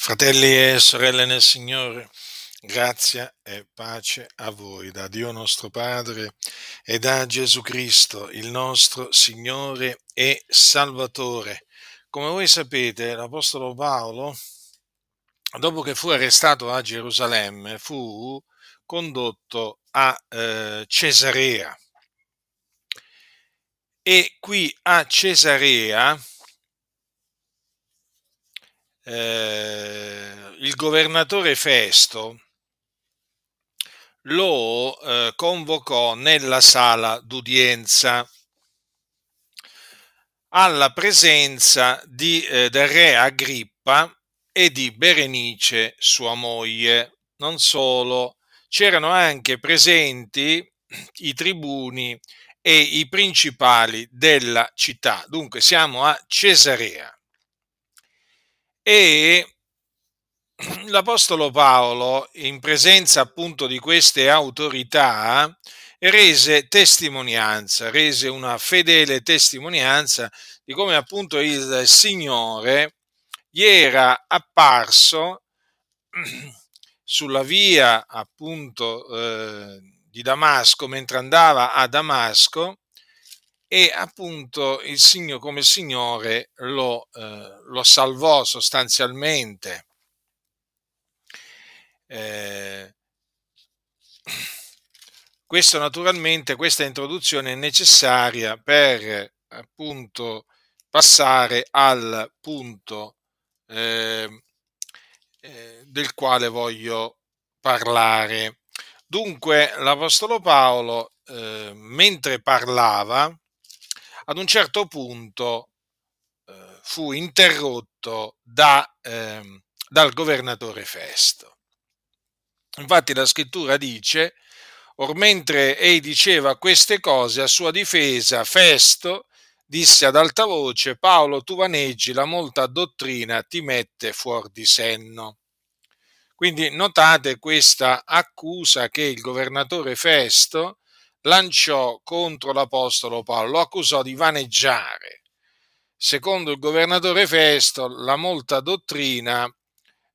Fratelli e sorelle nel Signore, grazia e pace a voi da Dio nostro Padre e da Gesù Cristo, il nostro Signore e Salvatore. Come voi sapete, l'Apostolo Paolo, dopo che fu arrestato a Gerusalemme, fu condotto a eh, Cesarea. E qui a Cesarea eh, il governatore Festo lo eh, convocò nella sala d'udienza alla presenza di, eh, del re Agrippa e di Berenice, sua moglie. Non solo, c'erano anche presenti i tribuni e i principali della città. Dunque siamo a Cesarea. E l'Apostolo Paolo, in presenza appunto di queste autorità, rese testimonianza, rese una fedele testimonianza di come appunto il Signore gli era apparso sulla via appunto eh, di Damasco, mentre andava a Damasco, e appunto il Signore come Signore lo, eh, lo salvò sostanzialmente. Eh, questo naturalmente, questa introduzione è necessaria per appunto passare al punto eh, eh, del quale voglio parlare. Dunque, l'Apostolo Paolo, eh, mentre parlava, ad un certo punto eh, fu interrotto da, eh, dal governatore Festo. Infatti la scrittura dice, or mentre ei diceva queste cose a sua difesa, Festo disse ad alta voce, Paolo tu vaneggi, la molta dottrina ti mette fuori di senno. Quindi notate questa accusa che il governatore Festo lanciò contro l'Apostolo Paolo, lo accusò di vaneggiare. Secondo il governatore Festo, la molta dottrina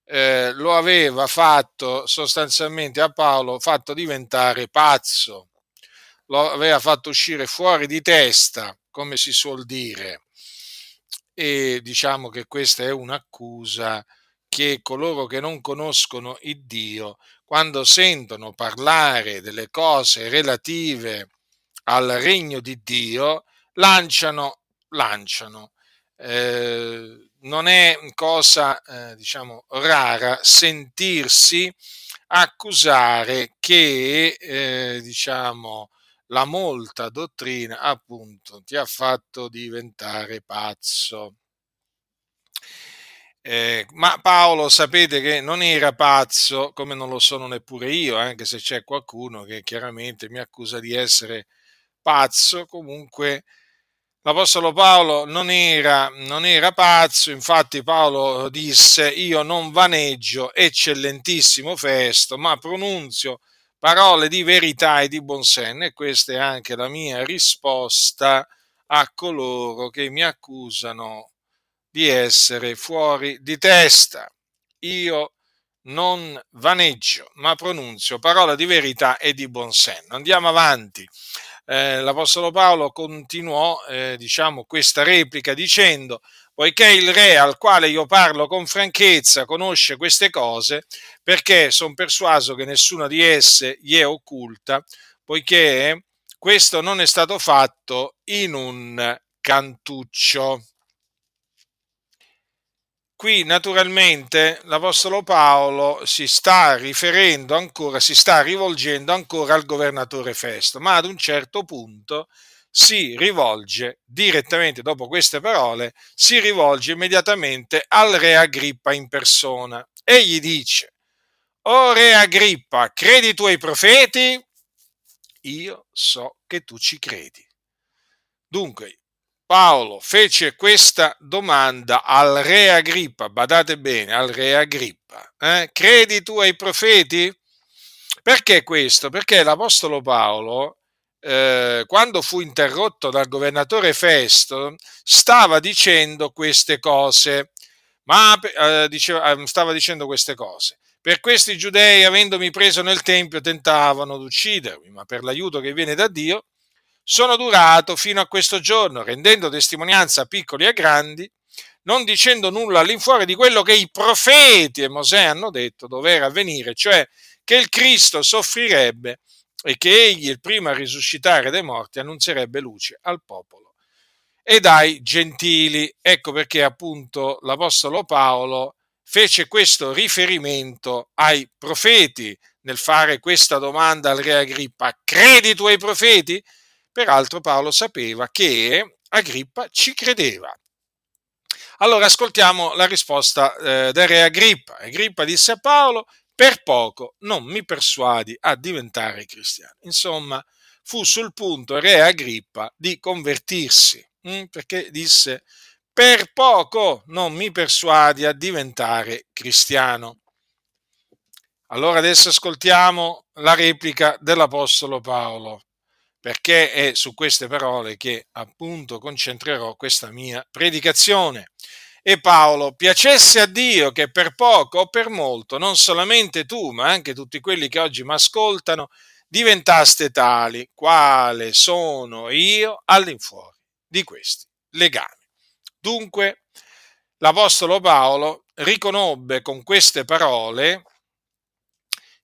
eh, lo aveva fatto sostanzialmente a Paolo, fatto diventare pazzo, lo aveva fatto uscire fuori di testa, come si suol dire. E diciamo che questa è un'accusa che coloro che non conoscono il Dio quando sentono parlare delle cose relative al regno di Dio, lanciano, lanciano. Eh, non è cosa, eh, diciamo, rara sentirsi accusare che, eh, diciamo, la molta dottrina appunto ti ha fatto diventare pazzo. Eh, ma Paolo sapete che non era pazzo, come non lo sono neppure io, anche se c'è qualcuno che chiaramente mi accusa di essere pazzo, comunque l'Apostolo Paolo non era, non era pazzo, infatti Paolo disse io non vaneggio eccellentissimo festo, ma pronunzio parole di verità e di buon senno e questa è anche la mia risposta a coloro che mi accusano di essere fuori di testa. Io non vaneggio, ma pronunzio parola di verità e di buon senno. Andiamo avanti. Eh, L'Apostolo Paolo continuò, eh, diciamo, questa replica dicendo, poiché il re al quale io parlo con franchezza conosce queste cose, perché sono persuaso che nessuna di esse gli è occulta, poiché questo non è stato fatto in un cantuccio. Qui naturalmente l'Apostolo Paolo si sta riferendo ancora, si sta rivolgendo ancora al governatore Festo, ma ad un certo punto si rivolge direttamente dopo queste parole, si rivolge immediatamente al re Agrippa in persona e gli dice, O re Agrippa, credi tu ai profeti? Io so che tu ci credi. Dunque, Paolo fece questa domanda al re Agrippa, badate bene, al re Agrippa, eh? credi tu ai profeti? Perché questo? Perché l'Apostolo Paolo, eh, quando fu interrotto dal governatore Festo, stava dicendo queste cose, ma eh, diceva, eh, stava dicendo queste cose. Per questi giudei, avendomi preso nel Tempio, tentavano di uccidermi, ma per l'aiuto che viene da Dio, sono durato fino a questo giorno, rendendo testimonianza a piccoli e grandi, non dicendo nulla all'infuori di quello che i profeti e Mosè hanno detto doveva avvenire, cioè che il Cristo soffrirebbe e che egli, il primo a risuscitare dai morti, annunzierebbe luce al popolo ed ai gentili. Ecco perché appunto l'Apostolo Paolo fece questo riferimento ai profeti nel fare questa domanda al re Agrippa. Credi tu ai profeti? Peraltro Paolo sapeva che Agrippa ci credeva. Allora ascoltiamo la risposta eh, del re Agrippa. Agrippa disse a Paolo, per poco non mi persuadi a diventare cristiano. Insomma, fu sul punto re Agrippa di convertirsi, hm, perché disse, per poco non mi persuadi a diventare cristiano. Allora adesso ascoltiamo la replica dell'Apostolo Paolo, perché è su queste parole che appunto concentrerò questa mia predicazione. E Paolo, piacesse a Dio che per poco o per molto, non solamente tu, ma anche tutti quelli che oggi mi ascoltano, diventaste tali, quale sono io all'infuori di questi legami. Dunque, l'Apostolo Paolo riconobbe con queste parole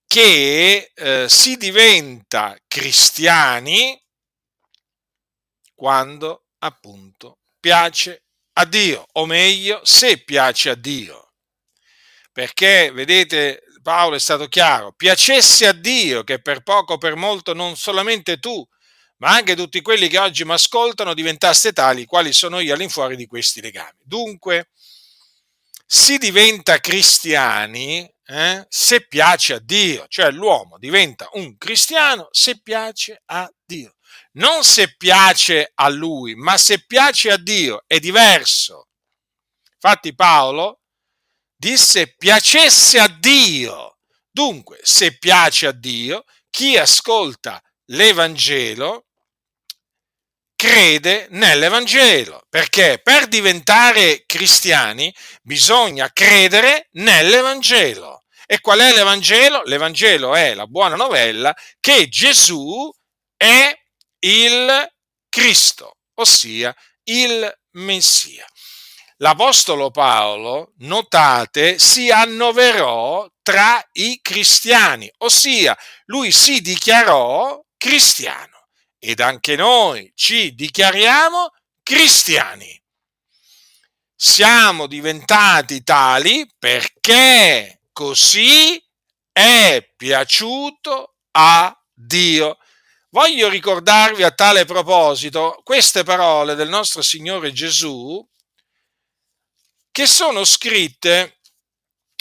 che eh, si diventa cristiani quando appunto piace a Dio, o meglio, se piace a Dio. Perché, vedete, Paolo è stato chiaro, piacesse a Dio che per poco o per molto non solamente tu, ma anche tutti quelli che oggi mi ascoltano diventaste tali quali sono io all'infuori di questi legami. Dunque, si diventa cristiani eh, se piace a Dio, cioè l'uomo diventa un cristiano se piace a Dio. Non se piace a lui, ma se piace a Dio, è diverso. Infatti Paolo disse piacesse a Dio. Dunque, se piace a Dio, chi ascolta l'Evangelo crede nell'Evangelo, perché per diventare cristiani bisogna credere nell'Evangelo. E qual è l'Evangelo? L'Evangelo è la buona novella che Gesù è il Cristo, ossia il Messia. L'Apostolo Paolo, notate, si annoverò tra i cristiani, ossia lui si dichiarò cristiano ed anche noi ci dichiariamo cristiani. Siamo diventati tali perché così è piaciuto a Dio. Voglio ricordarvi a tale proposito queste parole del nostro Signore Gesù che sono scritte,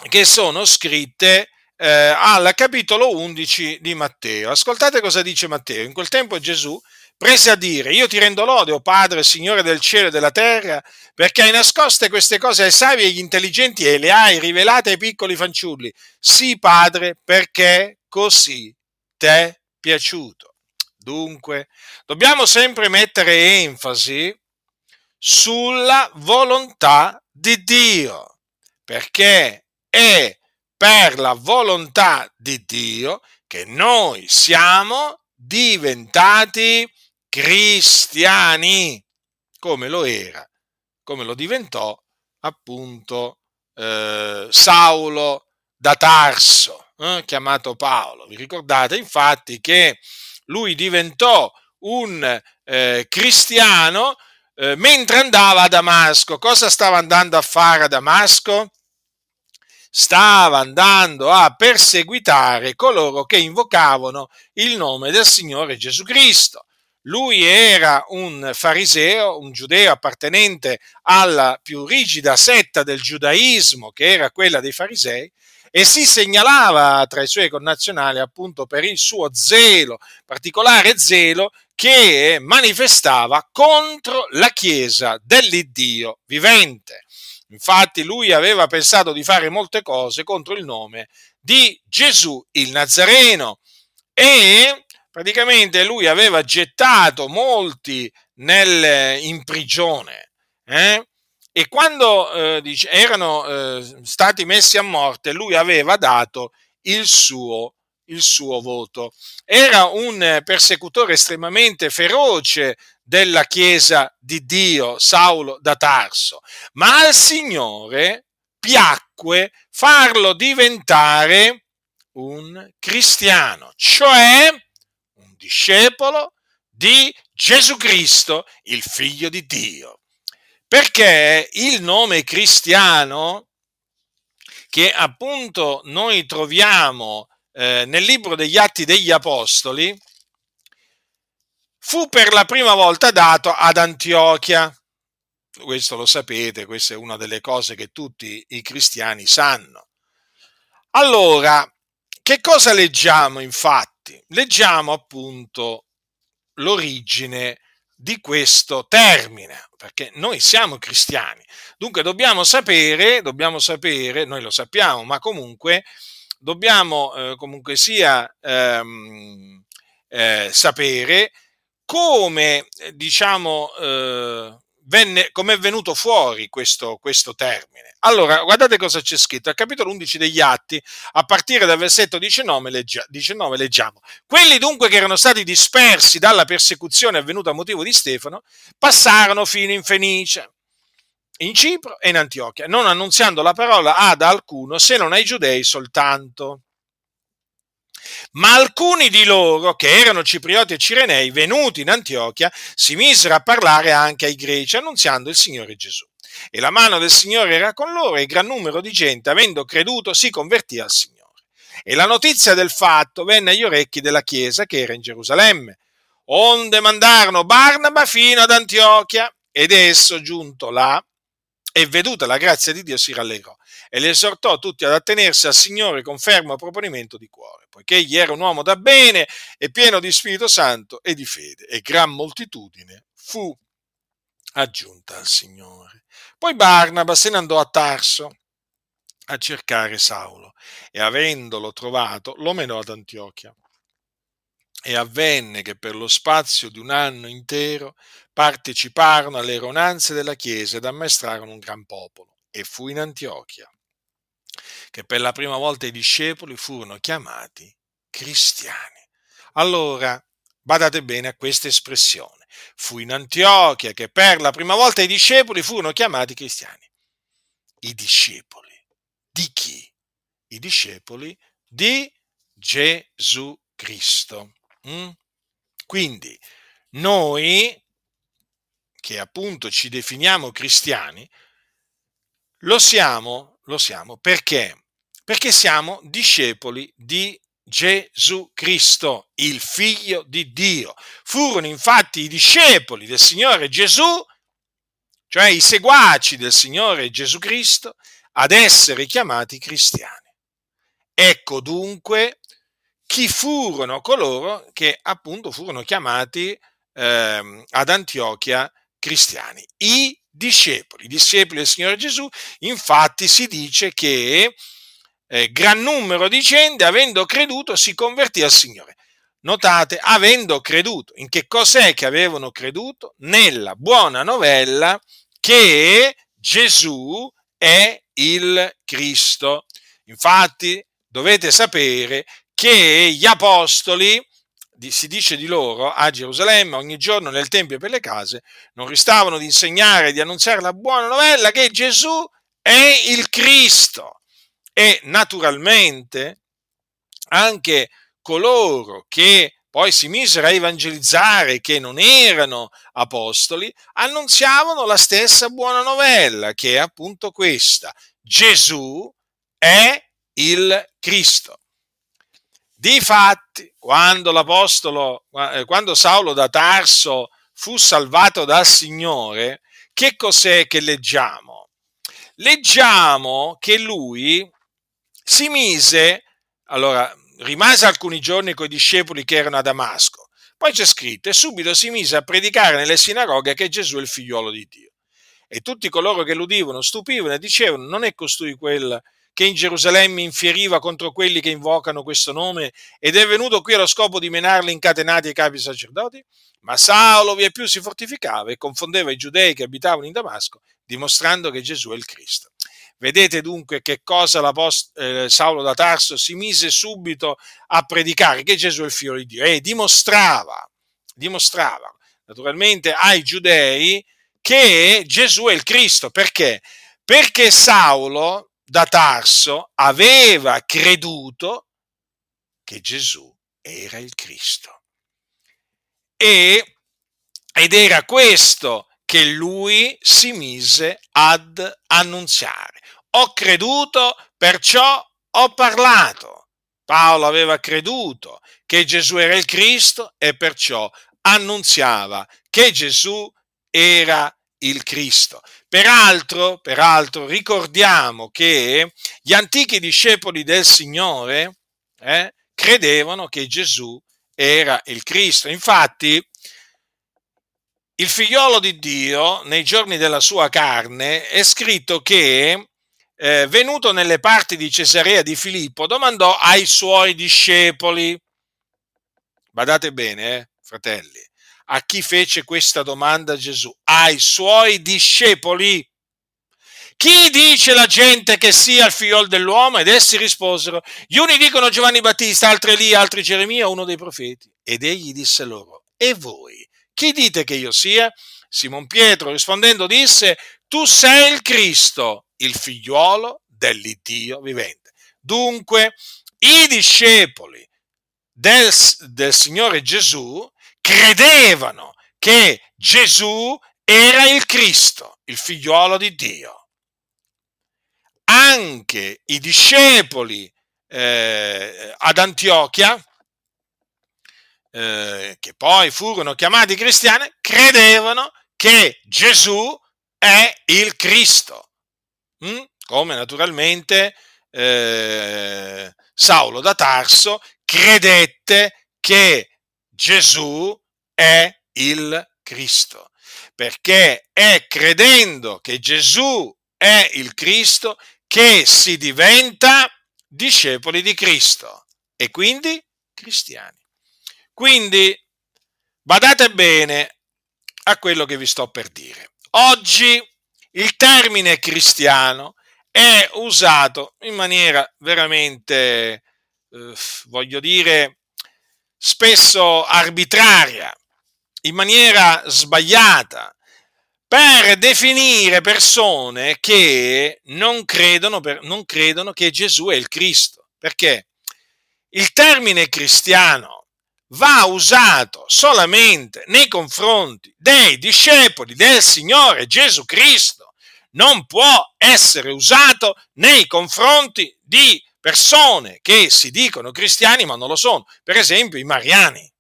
che sono scritte eh, al capitolo 11 di Matteo. Ascoltate cosa dice Matteo. In quel tempo Gesù prese a dire, io ti rendo lode, o Padre, Signore del cielo e della terra, perché hai nascoste queste cose ai savi e agli intelligenti e le hai rivelate ai piccoli fanciulli. Sì, Padre, perché così t'è piaciuto. Dunque, dobbiamo sempre mettere enfasi sulla volontà di Dio, perché è per la volontà di Dio che noi siamo diventati cristiani, come lo era, come lo diventò appunto eh, Saulo da Tarso, eh, chiamato Paolo. Vi ricordate infatti che lui diventò un eh, cristiano eh, mentre andava a Damasco. Cosa stava andando a fare a Damasco? stava andando a perseguitare coloro che invocavano il nome del Signore Gesù Cristo. Lui era un fariseo, un giudeo appartenente alla più rigida setta del giudaismo, che era quella dei farisei, e si segnalava tra i suoi connazionali appunto per il suo zelo, particolare zelo che manifestava contro la Chiesa dell'Iddio vivente. Infatti lui aveva pensato di fare molte cose contro il nome di Gesù il Nazareno e praticamente lui aveva gettato molti nel, in prigione. Eh? e quando eh, dice, erano eh, stati messi a morte, lui aveva dato il suo, il suo voto. Era un persecutore estremamente feroce della Chiesa di Dio, Saulo da Tarso, ma al Signore piacque farlo diventare un cristiano, cioè discepolo di Gesù Cristo, il figlio di Dio. Perché il nome cristiano, che appunto noi troviamo eh, nel libro degli Atti degli Apostoli, fu per la prima volta dato ad Antiochia. Questo lo sapete, questa è una delle cose che tutti i cristiani sanno. Allora, che cosa leggiamo infatti? Leggiamo appunto l'origine di questo termine, perché noi siamo cristiani. Dunque dobbiamo sapere, dobbiamo sapere, noi lo sappiamo, ma comunque dobbiamo eh, comunque sia ehm, eh, sapere come, diciamo, eh, venne, come è venuto fuori questo, questo termine. Allora, guardate cosa c'è scritto. Al capitolo 11 degli Atti, a partire dal versetto 19, leggia, 19, leggiamo. Quelli dunque che erano stati dispersi dalla persecuzione avvenuta a motivo di Stefano, passarono fino in Fenice, in Cipro e in Antiochia, non annunziando la parola ad alcuno se non ai giudei soltanto. Ma alcuni di loro, che erano ciprioti e cirenei, venuti in Antiochia, si misero a parlare anche ai greci, annunziando il Signore Gesù. E la mano del Signore era con loro e gran numero di gente, avendo creduto, si convertì al Signore. E la notizia del fatto venne agli orecchi della Chiesa che era in Gerusalemme, onde mandarono Barnaba fino ad Antiochia, ed esso giunto là e veduta la grazia di Dio si rallegrò e li esortò tutti ad attenersi al Signore con fermo proponimento di cuore, poiché egli era un uomo da bene e pieno di Spirito Santo e di fede, e gran moltitudine fu aggiunta al Signore. Poi Barnaba se ne andò a Tarso a cercare Saulo e avendolo trovato lo menò ad Antiochia. E avvenne che per lo spazio di un anno intero parteciparono alle ronanze della Chiesa ed ammaestrarono un gran popolo. E fu in Antiochia che per la prima volta i discepoli furono chiamati cristiani. Allora, badate bene a questa espressione. Fu in Antiochia che per la prima volta i discepoli furono chiamati cristiani. I discepoli di chi? I discepoli di Gesù Cristo. Mm? Quindi noi, che appunto ci definiamo cristiani, lo siamo, lo siamo perché? Perché siamo discepoli di Gesù Cristo, il figlio di Dio. Furono infatti i discepoli del Signore Gesù, cioè i seguaci del Signore Gesù Cristo, ad essere chiamati cristiani. Ecco dunque chi furono coloro che appunto furono chiamati eh, ad Antiochia cristiani, i discepoli, discepoli del Signore Gesù, infatti si dice che eh, gran numero di gente, avendo creduto, si convertì al Signore. Notate, avendo creduto. In che cos'è che avevano creduto? Nella buona novella che Gesù è il Cristo. Infatti, dovete sapere che gli apostoli si dice di loro a Gerusalemme ogni giorno nel Tempio e per le case, non ristavano di insegnare e di annunziare la buona novella che Gesù è il Cristo. E naturalmente anche coloro che poi si misero a evangelizzare, che non erano apostoli, annunziavano la stessa buona novella, che è appunto questa. Gesù è il Cristo. Difatti, quando l'apostolo, eh, quando Saulo da Tarso fu salvato dal Signore, che cos'è che leggiamo? Leggiamo che lui si mise, allora, rimase alcuni giorni con i discepoli che erano a Damasco, poi c'è scritto, e subito si mise a predicare nelle sinagoghe che Gesù è il figliuolo di Dio. E tutti coloro che l'udivano stupivano e dicevano, non è costui quel che in Gerusalemme infieriva contro quelli che invocano questo nome ed è venuto qui allo scopo di menarli incatenati ai capi sacerdoti? Ma Saulo via più si fortificava e confondeva i giudei che abitavano in Damasco, dimostrando che Gesù è il Cristo. Vedete dunque che cosa eh, Saulo da Tarso si mise subito a predicare, che Gesù è il figlio di Dio, e dimostrava, dimostrava naturalmente ai giudei che Gesù è il Cristo. Perché? Perché Saulo da Tarso aveva creduto che Gesù era il Cristo. E, ed era questo che lui si mise ad annunziare. Ho creduto, perciò ho parlato. Paolo aveva creduto che Gesù era il Cristo e perciò annunziava che Gesù era il Cristo. Peraltro, peraltro ricordiamo che gli antichi discepoli del Signore eh, credevano che Gesù era il Cristo. Infatti, il figliolo di Dio, nei giorni della sua carne, è scritto che, eh, venuto nelle parti di Cesarea di Filippo, domandò ai suoi discepoli, badate bene, eh, fratelli, a chi fece questa domanda Gesù? Ai suoi discepoli. Chi dice la gente che sia il figlio dell'uomo? Ed essi risposero, gli uni dicono Giovanni Battista, altri Elia, altri Geremia, uno dei profeti. Ed egli disse loro, e voi? Chi dite che io sia? Simon Pietro rispondendo disse, tu sei il Cristo, il figliuolo dell'Iddio vivente. Dunque, i discepoli del, del Signore Gesù credevano che Gesù era il Cristo, il figliuolo di Dio. Anche i discepoli eh, ad Antiochia, eh, che poi furono chiamati cristiani, credevano che Gesù è il Cristo, mm? come naturalmente eh, Saulo da Tarso credette che Gesù è il Cristo, perché è credendo che Gesù è il Cristo che si diventa discepoli di Cristo e quindi cristiani. Quindi badate bene a quello che vi sto per dire. Oggi il termine cristiano è usato in maniera veramente, eh, voglio dire, spesso arbitraria, in maniera sbagliata, per definire persone che non credono, non credono che Gesù è il Cristo. Perché il termine cristiano va usato solamente nei confronti dei discepoli del Signore Gesù Cristo, non può essere usato nei confronti di persone che si dicono cristiani ma non lo sono. Per esempio i mariani.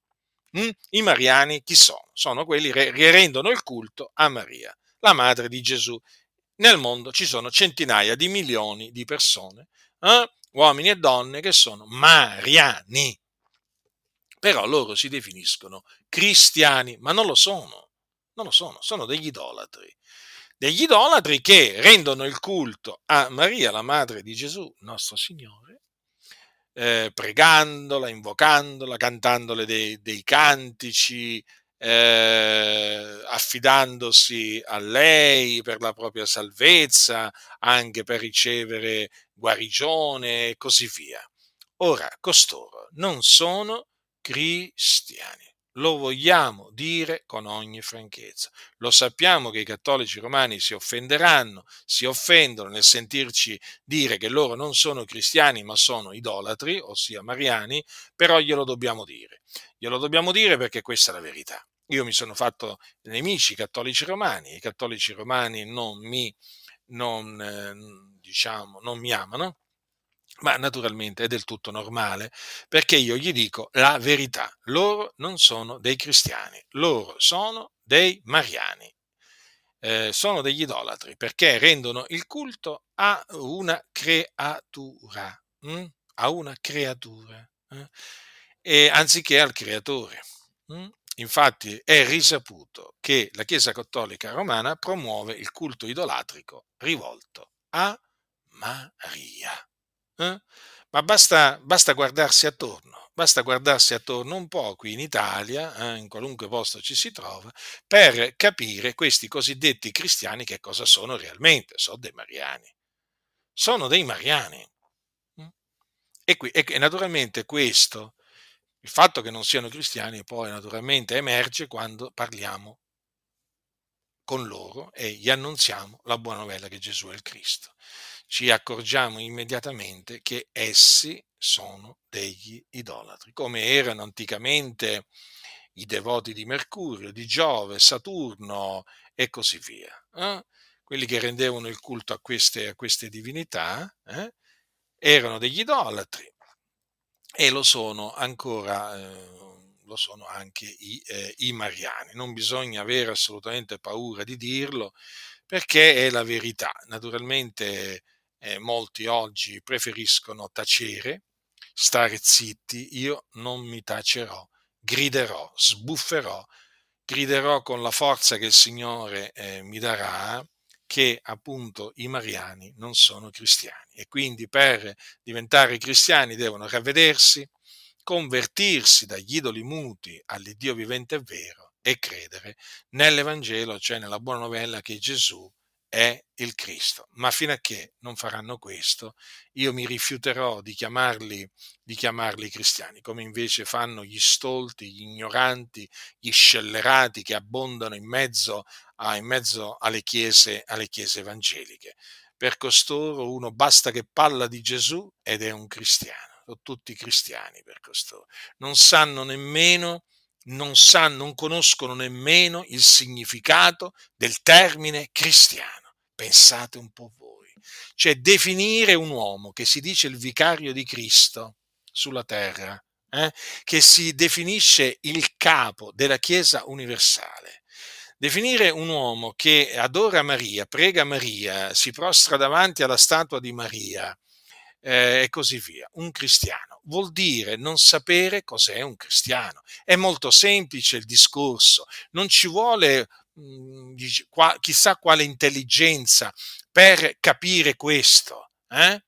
Mm? I mariani chi sono? Sono quelli che rendono il culto a Maria, la madre di Gesù. Nel mondo ci sono centinaia di milioni di persone, eh? uomini e donne, che sono mariani. Però loro si definiscono cristiani, ma non lo sono. Non lo sono, sono degli idolatri degli idolatri che rendono il culto a Maria, la madre di Gesù, nostro Signore, eh, pregandola, invocandola, cantandole dei, dei cantici, eh, affidandosi a lei per la propria salvezza, anche per ricevere guarigione e così via. Ora, costoro non sono cristiani lo vogliamo dire con ogni franchezza. Lo sappiamo che i cattolici romani si offenderanno, si offendono nel sentirci dire che loro non sono cristiani ma sono idolatri, ossia mariani, però glielo dobbiamo dire. Glielo dobbiamo dire perché questa è la verità. Io mi sono fatto nemici cattolici romani, i cattolici romani non mi, non, eh, diciamo, non mi amano, ma naturalmente è del tutto normale perché io gli dico la verità. Loro non sono dei cristiani, loro sono dei mariani, eh, sono degli idolatri perché rendono il culto a una creatura, hm? a una creatura, eh? anziché al creatore. Hm? Infatti è risaputo che la Chiesa Cattolica Romana promuove il culto idolatrico rivolto a Maria. Eh? Ma basta, basta, guardarsi attorno, basta guardarsi attorno un po' qui in Italia, eh, in qualunque posto ci si trova, per capire questi cosiddetti cristiani che cosa sono realmente. Sono dei mariani. Sono dei mariani. Mm? E, qui, e naturalmente questo, il fatto che non siano cristiani, poi naturalmente emerge quando parliamo con loro e gli annunziamo la buona novella che Gesù è il Cristo ci accorgiamo immediatamente che essi sono degli idolatri, come erano anticamente i devoti di Mercurio, di Giove, Saturno e così via. Eh? Quelli che rendevano il culto a queste, a queste divinità eh? erano degli idolatri e lo sono ancora, eh, lo sono anche i, eh, i mariani. Non bisogna avere assolutamente paura di dirlo perché è la verità. Naturalmente eh, molti oggi preferiscono tacere, stare zitti, io non mi tacerò, griderò, sbufferò, griderò con la forza che il Signore eh, mi darà che appunto i mariani non sono cristiani. E quindi per diventare cristiani devono ravvedersi, convertirsi dagli idoli muti all'Iddio vivente e vero e credere nell'Evangelo, cioè nella buona novella che Gesù è il Cristo. Ma fino a che non faranno questo, io mi rifiuterò di chiamarli, di chiamarli cristiani, come invece fanno gli stolti, gli ignoranti, gli scellerati che abbondano in mezzo, a, in mezzo alle, chiese, alle chiese evangeliche. Per costoro uno basta che parla di Gesù ed è un cristiano, sono tutti cristiani per costoro. Non sanno nemmeno non sanno, non conoscono nemmeno il significato del termine cristiano. Pensate un po' voi. Cioè definire un uomo che si dice il vicario di Cristo sulla terra, eh, che si definisce il capo della Chiesa universale, definire un uomo che adora Maria, prega Maria, si prostra davanti alla statua di Maria, eh, e così via. Un cristiano vuol dire non sapere cos'è un cristiano. È molto semplice il discorso, non ci vuole mh, mm, qua, chissà quale intelligenza per capire questo. Eh?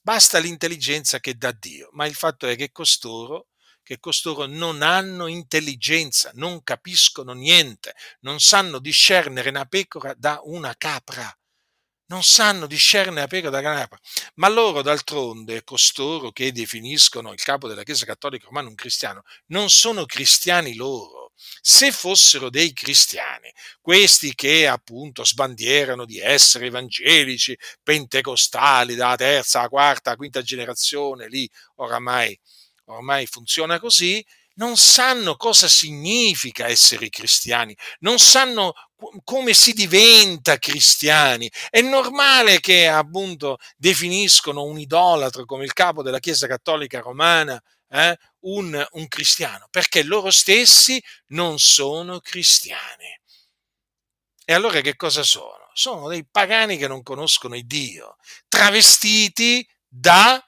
Basta l'intelligenza che dà Dio, ma il fatto è che costoro che costoro non hanno intelligenza, non capiscono niente, non sanno discernere una pecora da una capra non sanno discernere la pecora dalla canapa. Ma loro, d'altronde, costoro che definiscono il capo della Chiesa Cattolica Romana un cristiano, non sono cristiani loro. Se fossero dei cristiani, questi che appunto sbandierano di essere evangelici, pentecostali, dalla terza, quarta, quinta generazione, lì oramai, oramai funziona così, non sanno cosa significa essere cristiani, non sanno come si diventa cristiani. È normale che appunto definiscono un idolatro come il capo della Chiesa Cattolica Romana eh, un, un cristiano, perché loro stessi non sono cristiani. E allora che cosa sono? Sono dei pagani che non conoscono il Dio, travestiti da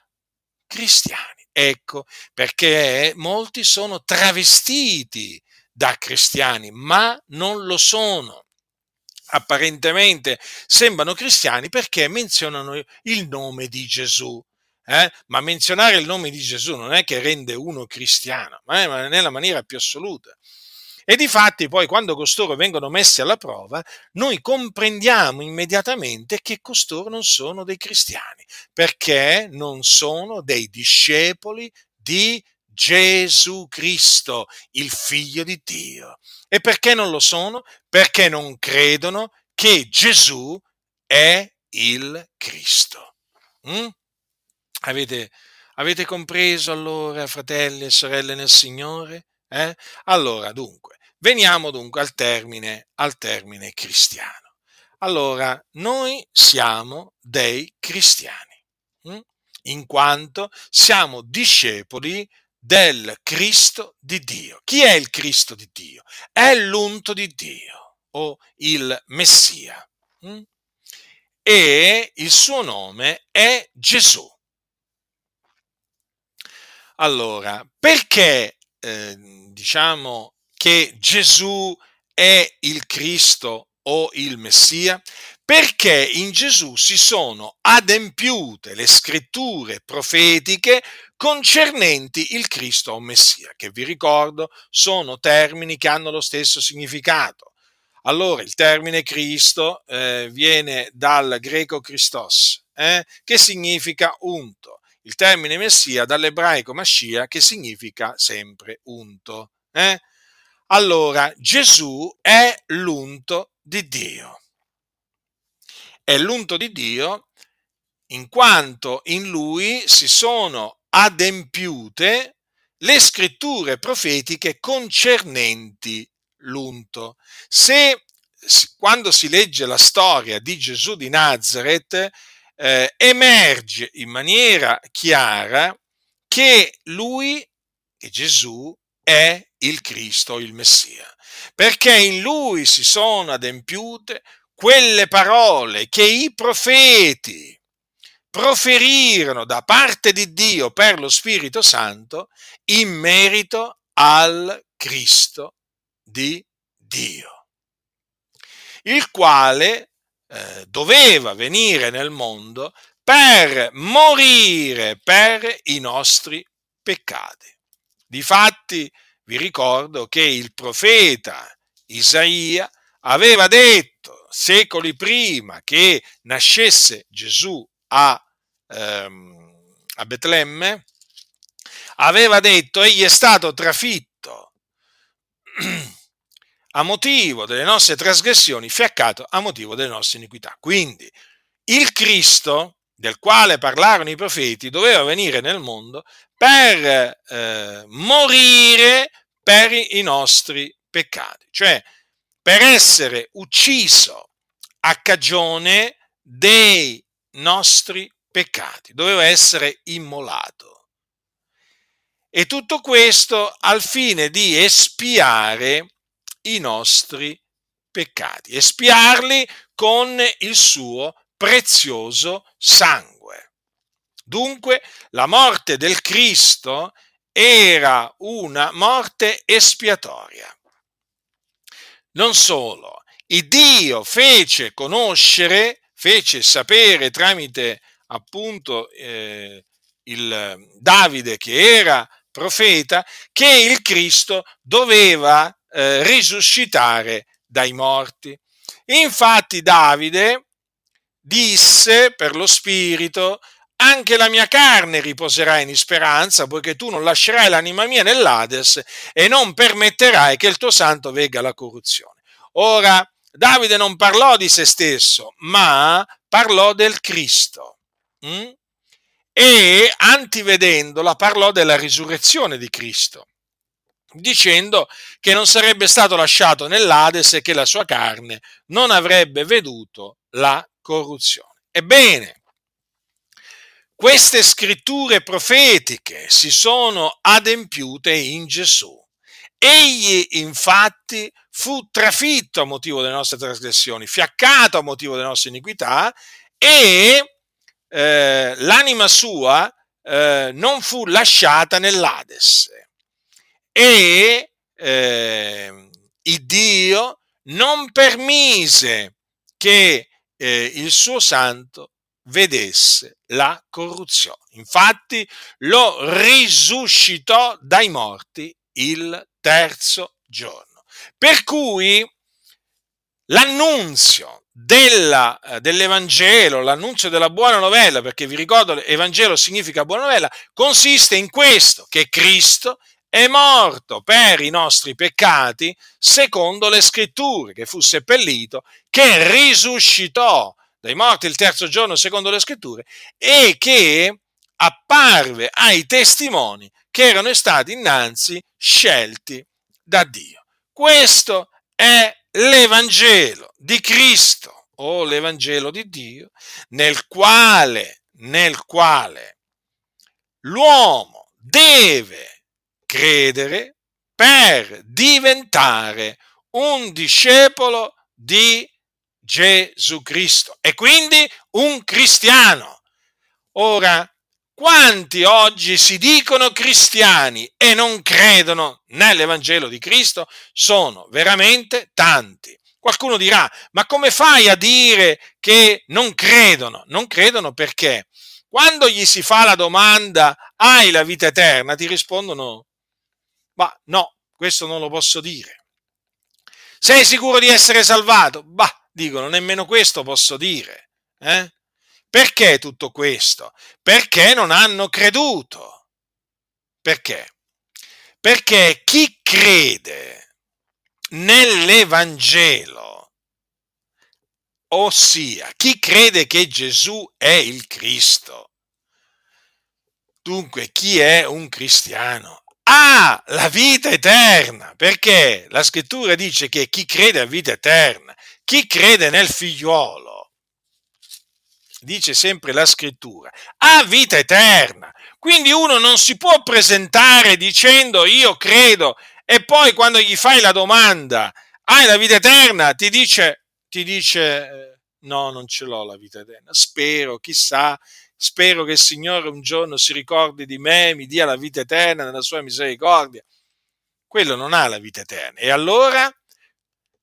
cristiani. Ecco, perché molti sono travestiti da cristiani, ma non lo sono. Apparentemente sembrano cristiani perché menzionano il nome di Gesù. Eh? Ma menzionare il nome di Gesù non è che rende uno cristiano, ma è nella maniera più assoluta. E di fatti poi quando costoro vengono messi alla prova, noi comprendiamo immediatamente che costoro non sono dei cristiani, perché non sono dei discepoli di Gesù Cristo, il figlio di Dio. E perché non lo sono? Perché non credono che Gesù è il Cristo. Mm? Avete, avete compreso allora, fratelli e sorelle nel Signore? Eh? Allora, dunque, veniamo dunque al termine, al termine cristiano. Allora, noi siamo dei cristiani, hm? in quanto siamo discepoli del Cristo di Dio. Chi è il Cristo di Dio? È l'unto di Dio o il Messia. Hm? E il suo nome è Gesù. Allora, perché eh, diciamo che Gesù è il Cristo o il Messia? perché in Gesù si sono adempiute le scritture profetiche concernenti il Cristo o Messia, che vi ricordo sono termini che hanno lo stesso significato. Allora, il termine Cristo eh, viene dal greco Christos, eh, che significa unto. Il termine Messia dall'ebraico Mascia, che significa sempre unto. Eh? Allora, Gesù è l'unto di Dio è l'unto di Dio in quanto in lui si sono adempiute le scritture profetiche concernenti l'unto. Se quando si legge la storia di Gesù di Nazareth eh, emerge in maniera chiara che lui, che Gesù, è il Cristo, il Messia, perché in lui si sono adempiute quelle parole che i profeti proferirono da parte di Dio per lo Spirito Santo in merito al Cristo di Dio, il quale eh, doveva venire nel mondo per morire per i nostri peccati. Difatti vi ricordo che il profeta Isaia aveva detto secoli prima che nascesse Gesù a, ehm, a Betlemme, aveva detto egli è stato trafitto a motivo delle nostre trasgressioni, fiaccato a motivo delle nostre iniquità. Quindi il Cristo del quale parlarono i profeti doveva venire nel mondo per eh, morire per i nostri peccati, cioè per essere ucciso a cagione dei nostri peccati, doveva essere immolato. E tutto questo al fine di espiare i nostri peccati, espiarli con il suo prezioso sangue. Dunque la morte del Cristo era una morte espiatoria. Non solo, il Dio fece conoscere, fece sapere tramite appunto eh, il Davide che era profeta, che il Cristo doveva eh, risuscitare dai morti. Infatti Davide disse per lo Spirito, anche la mia carne riposerà in speranza, poiché tu non lascerai l'anima mia nell'Ades e non permetterai che il tuo santo vegga la corruzione. Ora, Davide non parlò di se stesso, ma parlò del Cristo. Mm? E antivedendola parlò della risurrezione di Cristo, dicendo che non sarebbe stato lasciato nell'Ades e che la sua carne non avrebbe veduto la corruzione. Ebbene, queste scritture profetiche si sono adempiute in Gesù. Egli infatti fu trafitto a motivo delle nostre trasgressioni, fiaccato a motivo delle nostre iniquità e eh, l'anima sua eh, non fu lasciata nell'Ades. E eh, Dio non permise che eh, il suo santo vedesse la corruzione. Infatti lo risuscitò dai morti il terzo giorno. Per cui l'annunzio della, eh, dell'Evangelo, l'annunzio della buona novella, perché vi ricordo Evangelo significa buona novella, consiste in questo, che Cristo è morto per i nostri peccati secondo le scritture, che fu seppellito, che risuscitò dai morti il terzo giorno secondo le scritture e che apparve ai testimoni che erano stati innanzi scelti da Dio. Questo è l'Evangelo di Cristo o l'Evangelo di Dio nel quale, nel quale l'uomo deve credere per diventare un discepolo di Gesù Cristo e quindi un cristiano. Ora, quanti oggi si dicono cristiani e non credono nell'Evangelo di Cristo? Sono veramente tanti. Qualcuno dirà, ma come fai a dire che non credono? Non credono perché quando gli si fa la domanda, hai la vita eterna? Ti rispondono, ma no, questo non lo posso dire. Sei sicuro di essere salvato? Bah, dicono, nemmeno questo posso dire. Eh? Perché tutto questo? Perché non hanno creduto. Perché? Perché chi crede nell'Evangelo, ossia chi crede che Gesù è il Cristo. Dunque, chi è un cristiano ha la vita eterna, perché la scrittura dice che chi crede ha vita eterna, chi crede nel figliuolo, dice sempre la scrittura, ha vita eterna. Quindi uno non si può presentare dicendo io credo e poi quando gli fai la domanda, hai la vita eterna? Ti dice, ti dice no, non ce l'ho la vita eterna. Spero, chissà, spero che il Signore un giorno si ricordi di me, mi dia la vita eterna nella sua misericordia. Quello non ha la vita eterna. E allora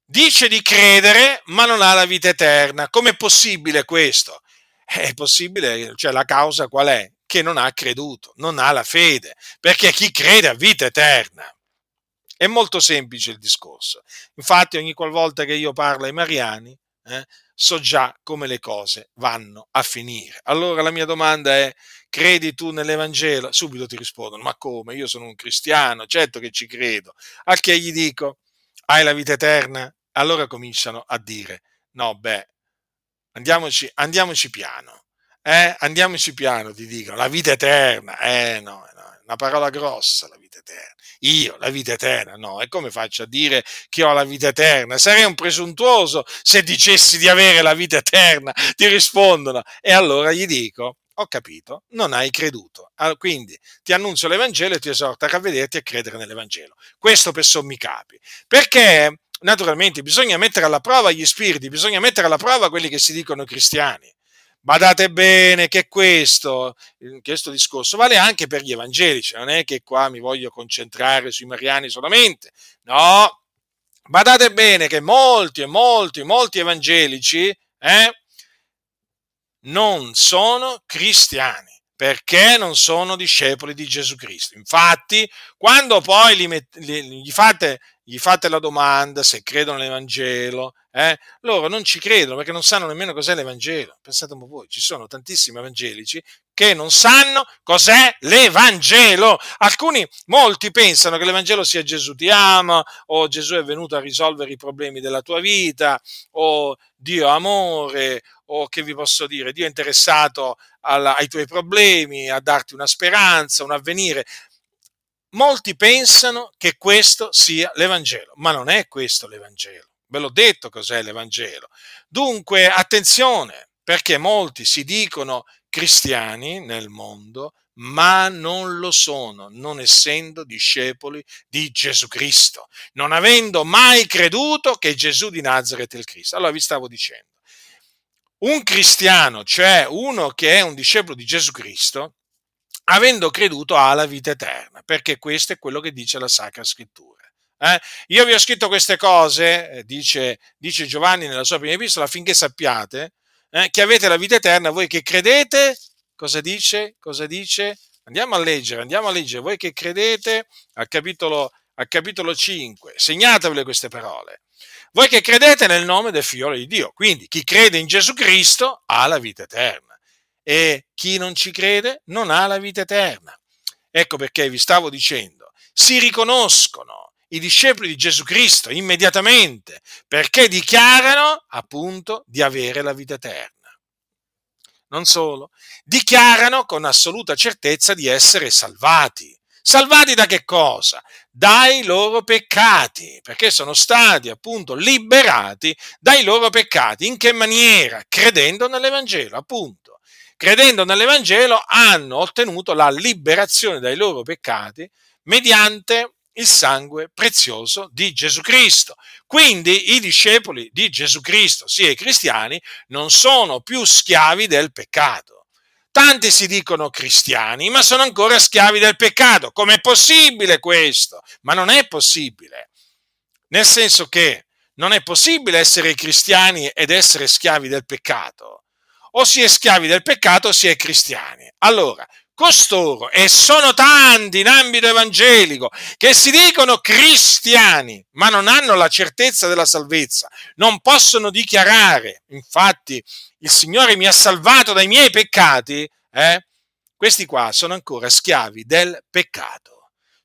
dice di credere, ma non ha la vita eterna. Com'è possibile questo? È possibile, cioè la causa qual è? Che non ha creduto, non ha la fede, perché chi crede ha vita eterna. È molto semplice il discorso. Infatti ogni qualvolta che io parlo ai mariani, eh, so già come le cose vanno a finire. Allora la mia domanda è, credi tu nell'Evangelo? Subito ti rispondono, ma come? Io sono un cristiano, certo che ci credo. Al che gli dico, hai la vita eterna? Allora cominciano a dire, no, beh, andiamoci, andiamoci piano. Eh? Andiamoci piano, ti dicono, la vita eterna. Eh no, no, una parola grossa la vita eterna. Io, la vita eterna, no, e come faccio a dire che ho la vita eterna? Sarei un presuntuoso se dicessi di avere la vita eterna, ti rispondono. E allora gli dico, ho capito, non hai creduto. Quindi ti annuncio l'Evangelo e ti esorto a ravvederti e credere nell'Evangelo. Questo per sommi capi. Perché naturalmente bisogna mettere alla prova gli spiriti, bisogna mettere alla prova quelli che si dicono cristiani. Badate bene che questo, questo discorso vale anche per gli evangelici, non è che qua mi voglio concentrare sui mariani solamente, no, badate bene che molti e molti, molti evangelici eh, non sono cristiani perché non sono discepoli di Gesù Cristo. Infatti, quando poi gli, met- gli, fate, gli fate, la domanda se credono nell'Evangelo, eh, loro non ci credono perché non sanno nemmeno cos'è l'Evangelo. Pensate un po' voi, ci sono tantissimi evangelici che non sanno cos'è l'Evangelo. Alcuni, molti pensano che l'Evangelo sia Gesù ti ama, o Gesù è venuto a risolvere i problemi della tua vita, o Dio amore, o che vi posso dire, Dio è interessato alla, ai tuoi problemi, a darti una speranza, un avvenire. Molti pensano che questo sia l'Evangelo, ma non è questo l'Evangelo. Ve l'ho detto cos'è l'Evangelo. Dunque, attenzione, perché molti si dicono cristiani nel mondo, ma non lo sono, non essendo discepoli di Gesù Cristo, non avendo mai creduto che Gesù di Nazareth è il Cristo. Allora vi stavo dicendo, un cristiano, cioè uno che è un discepolo di Gesù Cristo, avendo creduto ha la vita eterna, perché questo è quello che dice la Sacra Scrittura. Eh? Io vi ho scritto queste cose, eh, dice, dice, Giovanni nella sua prima epistola, affinché sappiate eh, che avete la vita eterna, voi che credete, cosa dice? Cosa dice? Andiamo a leggere, andiamo a leggere, voi che credete al capitolo, al capitolo 5, segnatevele queste parole. Voi che credete nel nome del figlio di Dio. Quindi chi crede in Gesù Cristo ha la vita eterna e chi non ci crede non ha la vita eterna. Ecco perché vi stavo dicendo, si riconoscono i discepoli di Gesù Cristo immediatamente perché dichiarano appunto di avere la vita eterna. Non solo, dichiarano con assoluta certezza di essere salvati. Salvati da che cosa? Dai loro peccati, perché sono stati appunto liberati dai loro peccati. In che maniera? Credendo nell'Evangelo, appunto. Credendo nell'Evangelo hanno ottenuto la liberazione dai loro peccati mediante il sangue prezioso di Gesù Cristo. Quindi i discepoli di Gesù Cristo, sia i cristiani, non sono più schiavi del peccato Tanti si dicono cristiani, ma sono ancora schiavi del peccato. Com'è possibile questo? Ma non è possibile. Nel senso che non è possibile essere cristiani ed essere schiavi del peccato. O si è schiavi del peccato o si è cristiani. Allora, costoro, e sono tanti in ambito evangelico, che si dicono cristiani, ma non hanno la certezza della salvezza, non possono dichiarare, infatti il Signore mi ha salvato dai miei peccati, eh? questi qua sono ancora schiavi del peccato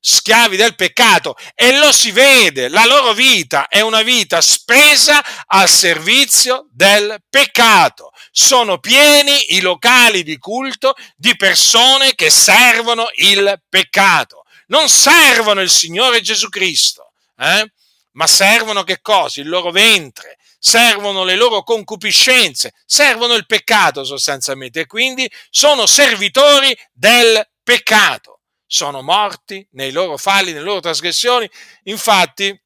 schiavi del peccato e lo si vede, la loro vita è una vita spesa al servizio del peccato. Sono pieni i locali di culto di persone che servono il peccato. Non servono il Signore Gesù Cristo, eh? ma servono che cosa? Il loro ventre, servono le loro concupiscenze, servono il peccato sostanzialmente e quindi sono servitori del peccato sono morti nei loro falli, nelle loro trasgressioni. Infatti,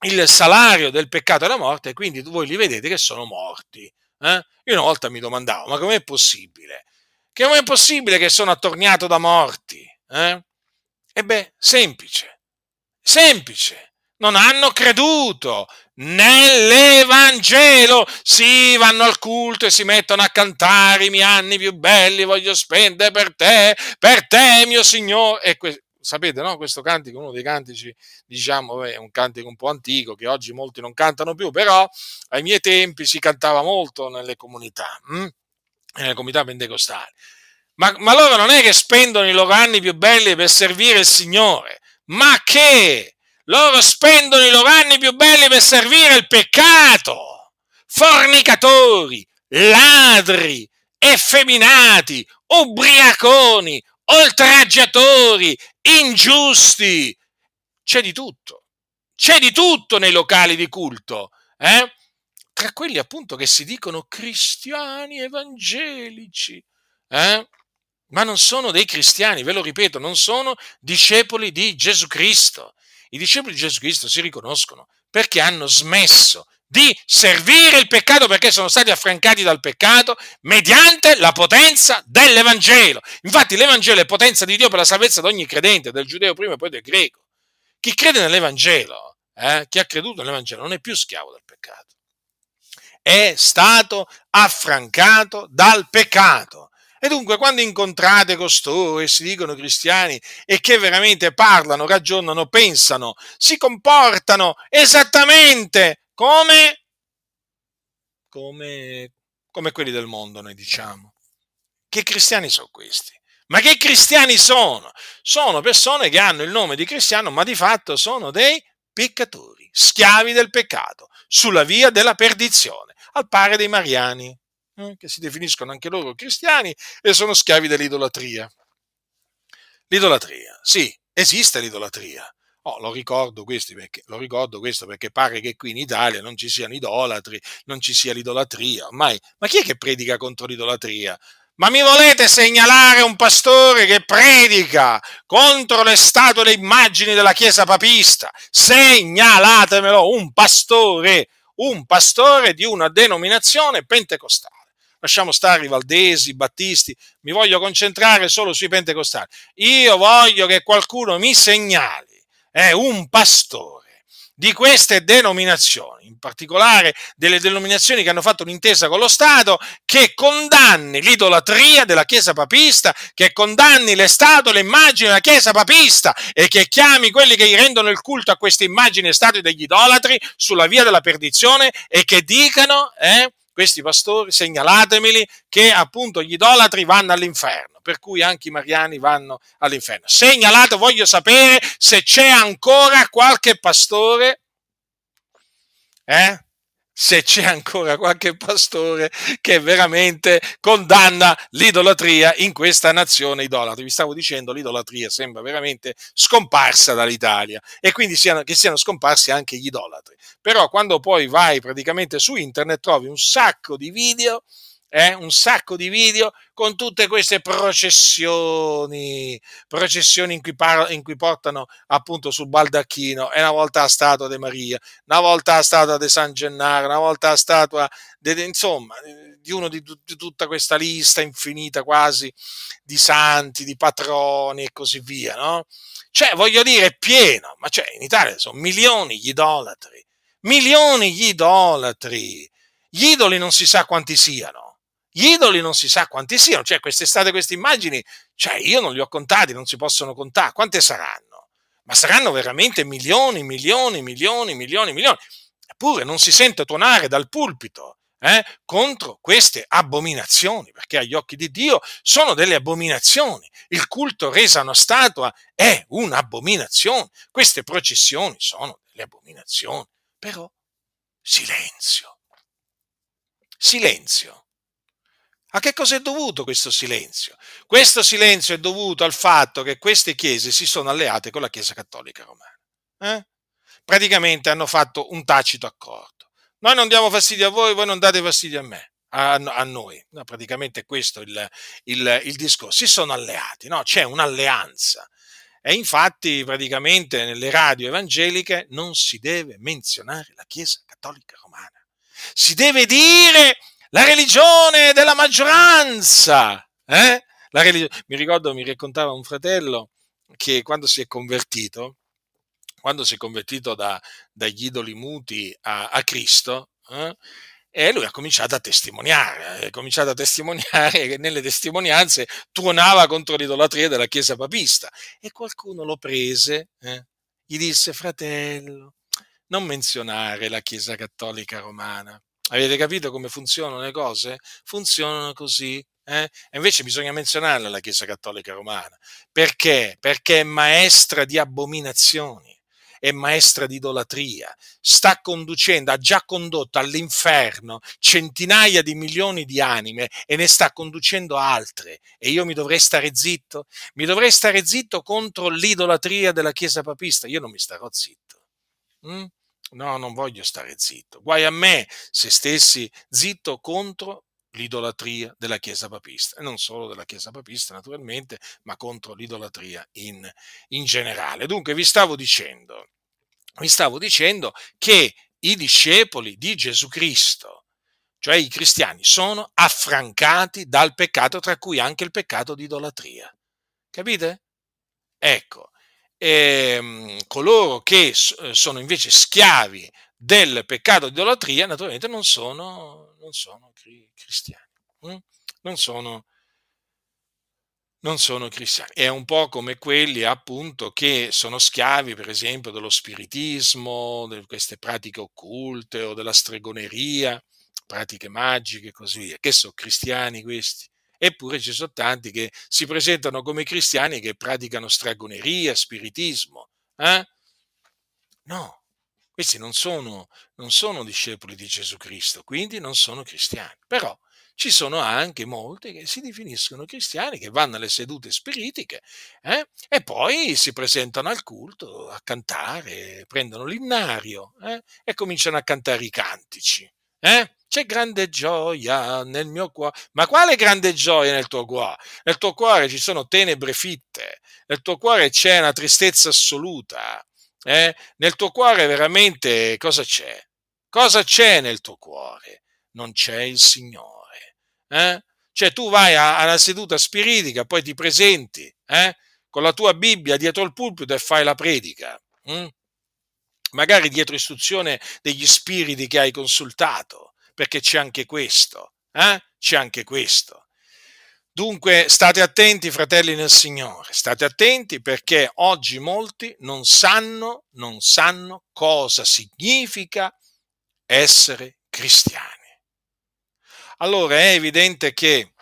il salario del peccato è la morte, e quindi voi li vedete che sono morti. Eh? Io una volta mi domandavo, ma com'è possibile? Com'è possibile che sono attorniato da morti? Eh? E beh, semplice, semplice non hanno creduto nell'Evangelo. Sì, vanno al culto e si mettono a cantare i miei anni più belli, voglio spendere per te, per te, mio Signore. E que- sapete, no? Questo cantico, uno dei cantici, diciamo, è un cantico un po' antico che oggi molti non cantano più, però ai miei tempi si cantava molto nelle comunità, hm? nelle comunità pentecostali. Ma, ma loro non è che spendono i loro anni più belli per servire il Signore, ma che loro spendono i loro anni più belli per servire il peccato. Fornicatori, ladri, effeminati, ubriaconi, oltraggiatori, ingiusti. C'è di tutto. C'è di tutto nei locali di culto. Eh? Tra quelli appunto che si dicono cristiani evangelici. Eh? Ma non sono dei cristiani, ve lo ripeto, non sono discepoli di Gesù Cristo i discepoli di Gesù Cristo si riconoscono perché hanno smesso di servire il peccato perché sono stati affrancati dal peccato mediante la potenza dell'Evangelo. Infatti l'Evangelo è potenza di Dio per la salvezza di ogni credente, del giudeo prima e poi del greco. Chi crede nell'Evangelo, eh, chi ha creduto nell'Evangelo, non è più schiavo del peccato. È stato affrancato dal peccato. E dunque quando incontrate costoro e si dicono cristiani e che veramente parlano, ragionano, pensano, si comportano esattamente come, come, come quelli del mondo, noi diciamo. Che cristiani sono questi? Ma che cristiani sono? Sono persone che hanno il nome di cristiano, ma di fatto sono dei peccatori, schiavi del peccato, sulla via della perdizione, al pari dei mariani. Eh, che si definiscono anche loro cristiani e sono schiavi dell'idolatria. L'idolatria, sì, esiste l'idolatria. Oh, lo, ricordo perché, lo ricordo questo perché pare che qui in Italia non ci siano idolatri, non ci sia l'idolatria. Ormai, ma chi è che predica contro l'idolatria? Ma mi volete segnalare un pastore che predica contro le statue e le immagini della Chiesa papista? Segnalatemelo, un pastore, un pastore di una denominazione pentecostale lasciamo stare i valdesi, i battisti, mi voglio concentrare solo sui pentecostali. Io voglio che qualcuno mi segnali, è un pastore di queste denominazioni, in particolare delle denominazioni che hanno fatto un'intesa con lo Stato, che condanni l'idolatria della Chiesa papista, che condanni le statue, le immagini della Chiesa papista e che chiami quelli che rendono il culto a queste immagini e statue degli idolatri sulla via della perdizione e che dicano eh, questi pastori, segnalatemeli, che appunto gli idolatri vanno all'inferno, per cui anche i mariani vanno all'inferno. Segnalate, voglio sapere se c'è ancora qualche pastore, eh? Se c'è ancora qualche pastore che veramente condanna l'idolatria in questa nazione idolatra. Vi stavo dicendo, l'idolatria sembra veramente scomparsa dall'Italia e quindi siano, che siano scomparsi anche gli idolatri. Però quando poi vai praticamente su internet trovi un sacco di video eh, un sacco di video con tutte queste processioni, processioni in cui, par- in cui portano appunto sul baldacchino, e una volta la statua di Maria, una volta la statua di San Gennaro, una volta la statua, de- insomma, di uno di, di tutta questa lista infinita quasi di santi, di patroni e così via, no? Cioè, voglio dire, è pieno, ma cioè, in Italia sono milioni gli idolatri milioni gli idolatri. Gli idoli non si sa quanti siano. Gli idoli non si sa quanti siano. Cioè, quest'estate queste immagini, cioè, io non li ho contati, non si possono contare. Quante saranno? Ma saranno veramente milioni, milioni, milioni, milioni, milioni. Eppure non si sente tuonare dal pulpito eh, contro queste abominazioni, perché agli occhi di Dio sono delle abominazioni. Il culto reso a una statua è un'abominazione. Queste processioni sono delle abominazioni. Però silenzio. Silenzio. A che cosa è dovuto questo silenzio? Questo silenzio è dovuto al fatto che queste chiese si sono alleate con la Chiesa Cattolica Romana. Eh? Praticamente hanno fatto un tacito accordo. Noi non diamo fastidio a voi, voi non date fastidio a me, a, noi. No, praticamente questo il, il, il discorso. Si sono alleati, no? c'è un'alleanza. E infatti, praticamente nelle radio evangeliche non si deve menzionare la Chiesa Cattolica Romana. Si deve dire la religione della maggioranza. Eh? La religi- mi ricordo, mi raccontava un fratello che quando si è convertito, quando si è convertito da, dagli idoli muti a, a Cristo, eh, e lui ha cominciato a testimoniare, ha cominciato a testimoniare che nelle testimonianze tuonava contro l'idolatria della Chiesa papista e qualcuno lo prese, eh, gli disse fratello, non menzionare la Chiesa cattolica romana. Avete capito come funzionano le cose? Funzionano così. Eh? E invece bisogna menzionarla la Chiesa cattolica romana. Perché? Perché è maestra di abominazioni è maestra di idolatria, sta conducendo, ha già condotto all'inferno centinaia di milioni di anime e ne sta conducendo altre. E io mi dovrei stare zitto? Mi dovrei stare zitto contro l'idolatria della Chiesa papista? Io non mi starò zitto. Mm? No, non voglio stare zitto. Guai a me se stessi zitto contro l'idolatria della Chiesa papista, e non solo della Chiesa papista naturalmente, ma contro l'idolatria in, in generale. Dunque vi stavo dicendo, vi stavo dicendo che i discepoli di Gesù Cristo, cioè i cristiani, sono affrancati dal peccato, tra cui anche il peccato di idolatria. Capite? Ecco, ehm, coloro che sono invece schiavi del peccato di idolatria, naturalmente non sono, non sono cristiani, hm? non sono, non sono cristiani. È un po' come quelli appunto che sono schiavi, per esempio, dello spiritismo, di queste pratiche occulte o della stregoneria, pratiche magiche e così via, che sono cristiani questi. Eppure ci sono tanti che si presentano come cristiani che praticano stregoneria, spiritismo. Eh? No, questi non sono, non sono discepoli di Gesù Cristo, quindi non sono cristiani. Però ci sono anche molti che si definiscono cristiani, che vanno alle sedute spiritiche eh, e poi si presentano al culto a cantare, prendono l'innario eh, e cominciano a cantare i cantici. Eh? C'è grande gioia nel mio cuore. Ma quale grande gioia nel tuo cuore? Nel tuo cuore ci sono tenebre fitte, nel tuo cuore c'è una tristezza assoluta eh? Nel tuo cuore veramente cosa c'è? Cosa c'è nel tuo cuore? Non c'è il Signore. Eh? Cioè tu vai a, una seduta spiritica, poi ti presenti eh? con la tua Bibbia dietro il pulpito e fai la predica. Hm? Magari dietro istruzione degli spiriti che hai consultato, perché c'è anche questo. Eh? C'è anche questo. Dunque state attenti, fratelli nel Signore, state attenti perché oggi molti non sanno, non sanno cosa significa essere cristiani. Allora è evidente che,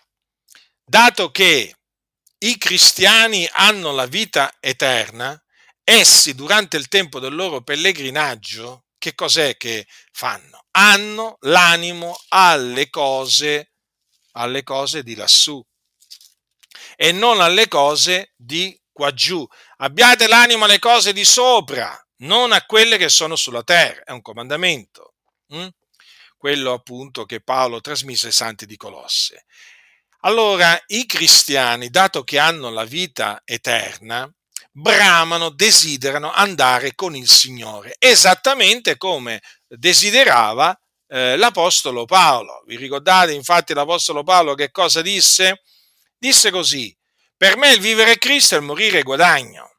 dato che i cristiani hanno la vita eterna, essi durante il tempo del loro pellegrinaggio, che cos'è che fanno? Hanno l'animo alle cose, alle cose di lassù e non alle cose di qua giù. Abbiate l'animo alle cose di sopra, non a quelle che sono sulla terra. È un comandamento. Hm? Quello appunto che Paolo trasmise ai santi di Colosse. Allora, i cristiani, dato che hanno la vita eterna, bramano, desiderano andare con il Signore, esattamente come desiderava eh, l'Apostolo Paolo. Vi ricordate infatti l'Apostolo Paolo che cosa disse? disse così, per me il vivere è Cristo e il morire è guadagno.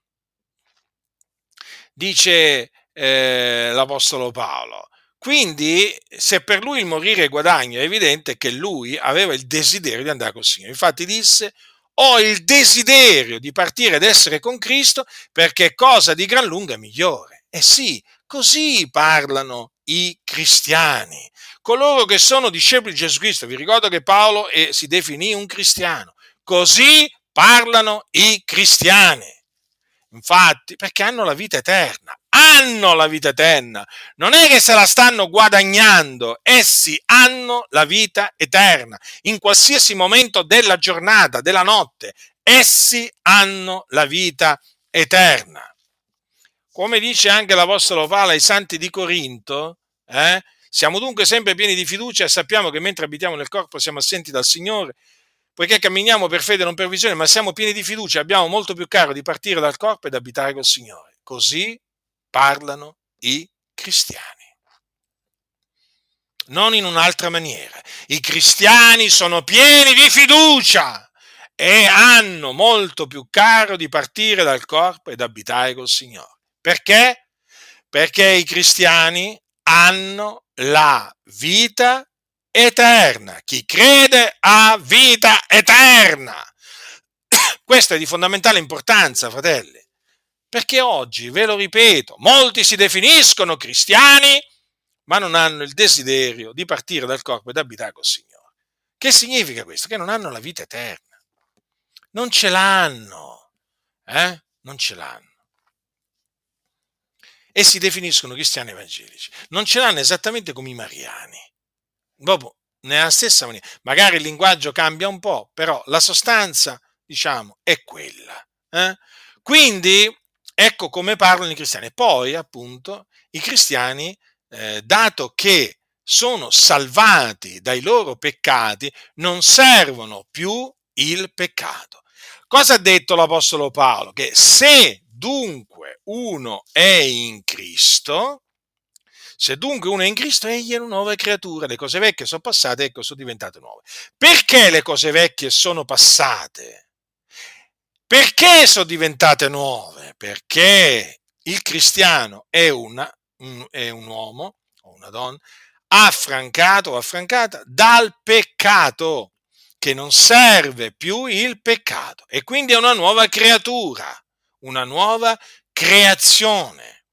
Dice eh, l'Apostolo Paolo, quindi, se per lui il morire è guadagno, è evidente che lui aveva il desiderio di andare col Signore. Infatti disse, ho il desiderio di partire ed essere con Cristo perché è cosa di gran lunga migliore. E sì, così parlano i cristiani, coloro che sono discepoli di Gesù Cristo. Vi ricordo che Paolo eh, si definì un cristiano. Così parlano i cristiani. Infatti, perché hanno la vita eterna hanno la vita eterna, non è che se la stanno guadagnando, essi hanno la vita eterna. In qualsiasi momento della giornata, della notte, essi hanno la vita eterna. Come dice anche l'Apostolo Paolo ai santi di Corinto, eh, siamo dunque sempre pieni di fiducia e sappiamo che mentre abitiamo nel corpo siamo assenti dal Signore, poiché camminiamo per fede e non per visione, ma siamo pieni di fiducia, abbiamo molto più caro di partire dal corpo ed abitare col Signore. Così parlano i cristiani. Non in un'altra maniera. I cristiani sono pieni di fiducia e hanno molto più caro di partire dal corpo ed abitare col Signore. Perché? Perché i cristiani hanno la vita eterna. Chi crede ha vita eterna. Questo è di fondamentale importanza, fratelli. Perché oggi, ve lo ripeto, molti si definiscono cristiani, ma non hanno il desiderio di partire dal corpo ed abitare col Signore. Che significa questo? Che non hanno la vita eterna. Non ce l'hanno. Eh? Non ce l'hanno. E si definiscono cristiani evangelici. Non ce l'hanno esattamente come i mariani. Proprio nella stessa maniera. Magari il linguaggio cambia un po', però la sostanza, diciamo, è quella. Eh? Quindi Ecco come parlano i cristiani. Poi, appunto, i cristiani, eh, dato che sono salvati dai loro peccati, non servono più il peccato. Cosa ha detto l'Apostolo Paolo? Che se dunque uno è in Cristo, se dunque uno è in Cristo, egli è una nuova creatura, le cose vecchie sono passate, ecco, sono diventate nuove. Perché le cose vecchie sono passate? Perché sono diventate nuove? Perché il cristiano è, una, un, è un uomo o una donna affrancato o affrancata dal peccato, che non serve più il peccato e quindi è una nuova creatura, una nuova creazione.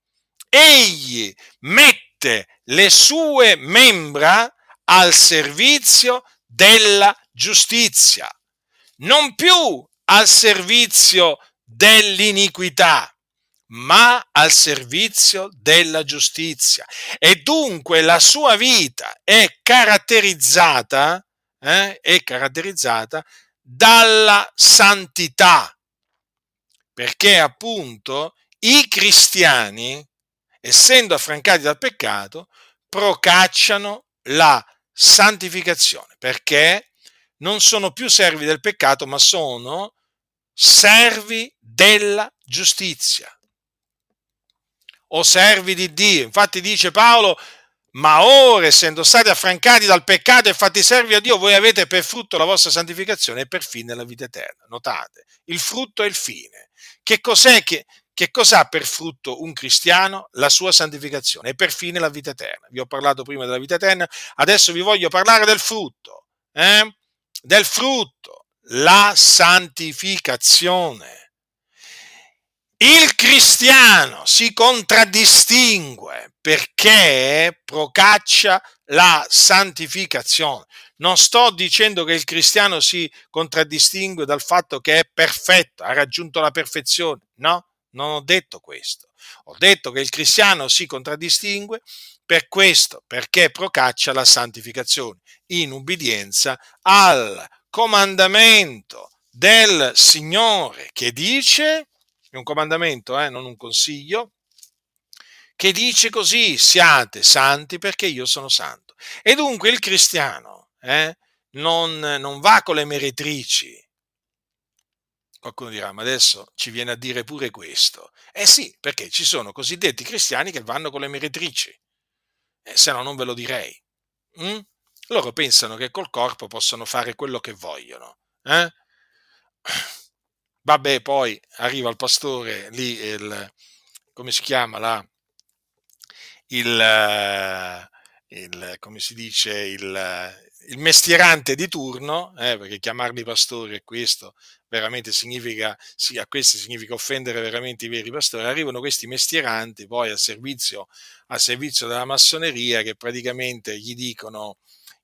Egli mette le sue membra al servizio della giustizia, non più al servizio dell'iniquità, ma al servizio della giustizia. E dunque la sua vita è caratterizzata, eh, è caratterizzata dalla santità, perché appunto i cristiani, essendo affrancati dal peccato, procacciano la santificazione, perché non sono più servi del peccato, ma sono servi della giustizia o servi di Dio. Infatti dice Paolo, ma ora essendo stati affrancati dal peccato e fatti servi a Dio, voi avete per frutto la vostra santificazione e per fine la vita eterna. Notate, il frutto è il fine. Che cos'è che, che cos'ha per frutto un cristiano? La sua santificazione e per fine la vita eterna. Vi ho parlato prima della vita eterna, adesso vi voglio parlare del frutto. Eh? Del frutto la santificazione. Il cristiano si contraddistingue perché procaccia la santificazione. Non sto dicendo che il cristiano si contraddistingue dal fatto che è perfetto, ha raggiunto la perfezione. No, non ho detto questo. Ho detto che il cristiano si contraddistingue per questo, perché procaccia la santificazione in ubbidienza al comandamento del Signore che dice, è un comandamento, eh, non un consiglio, che dice così, siate santi perché io sono santo. E dunque il cristiano eh, non, non va con le meretrici. Qualcuno dirà, ma adesso ci viene a dire pure questo. Eh sì, perché ci sono cosiddetti cristiani che vanno con le meretrici. Eh, se no non ve lo direi. Mm? Loro pensano che col corpo possono fare quello che vogliono. Eh? Vabbè, poi arriva il pastore lì, il, come si chiama là? Il, il, come si dice, il, il mestierante di turno, eh, perché chiamarli pastori è questo, veramente significa, sì, a questi significa offendere veramente i veri pastori, arrivano questi mestieranti poi a servizio, a servizio della massoneria che praticamente gli dicono,